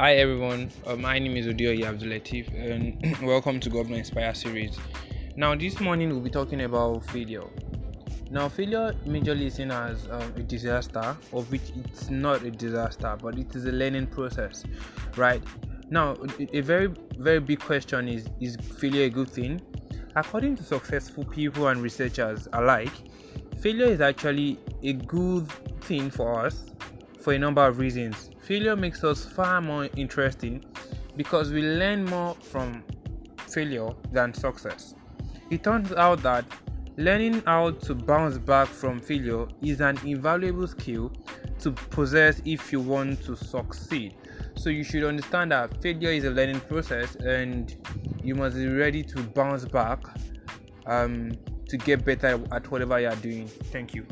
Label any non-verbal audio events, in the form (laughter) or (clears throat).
Hi everyone, uh, my name is Odio Abdulatif and (clears throat) welcome to Governor Inspire series. Now, this morning we'll be talking about failure. Now, failure majorly is seen as um, a disaster, of which it's not a disaster, but it is a learning process, right? Now, a very very big question is: Is failure a good thing? According to successful people and researchers alike, failure is actually a good thing for us for a number of reasons. Failure makes us far more interesting because we learn more from failure than success. It turns out that learning how to bounce back from failure is an invaluable skill to possess if you want to succeed. So you should understand that failure is a learning process and you must be ready to bounce back um, to get better at whatever you are doing. Thank you.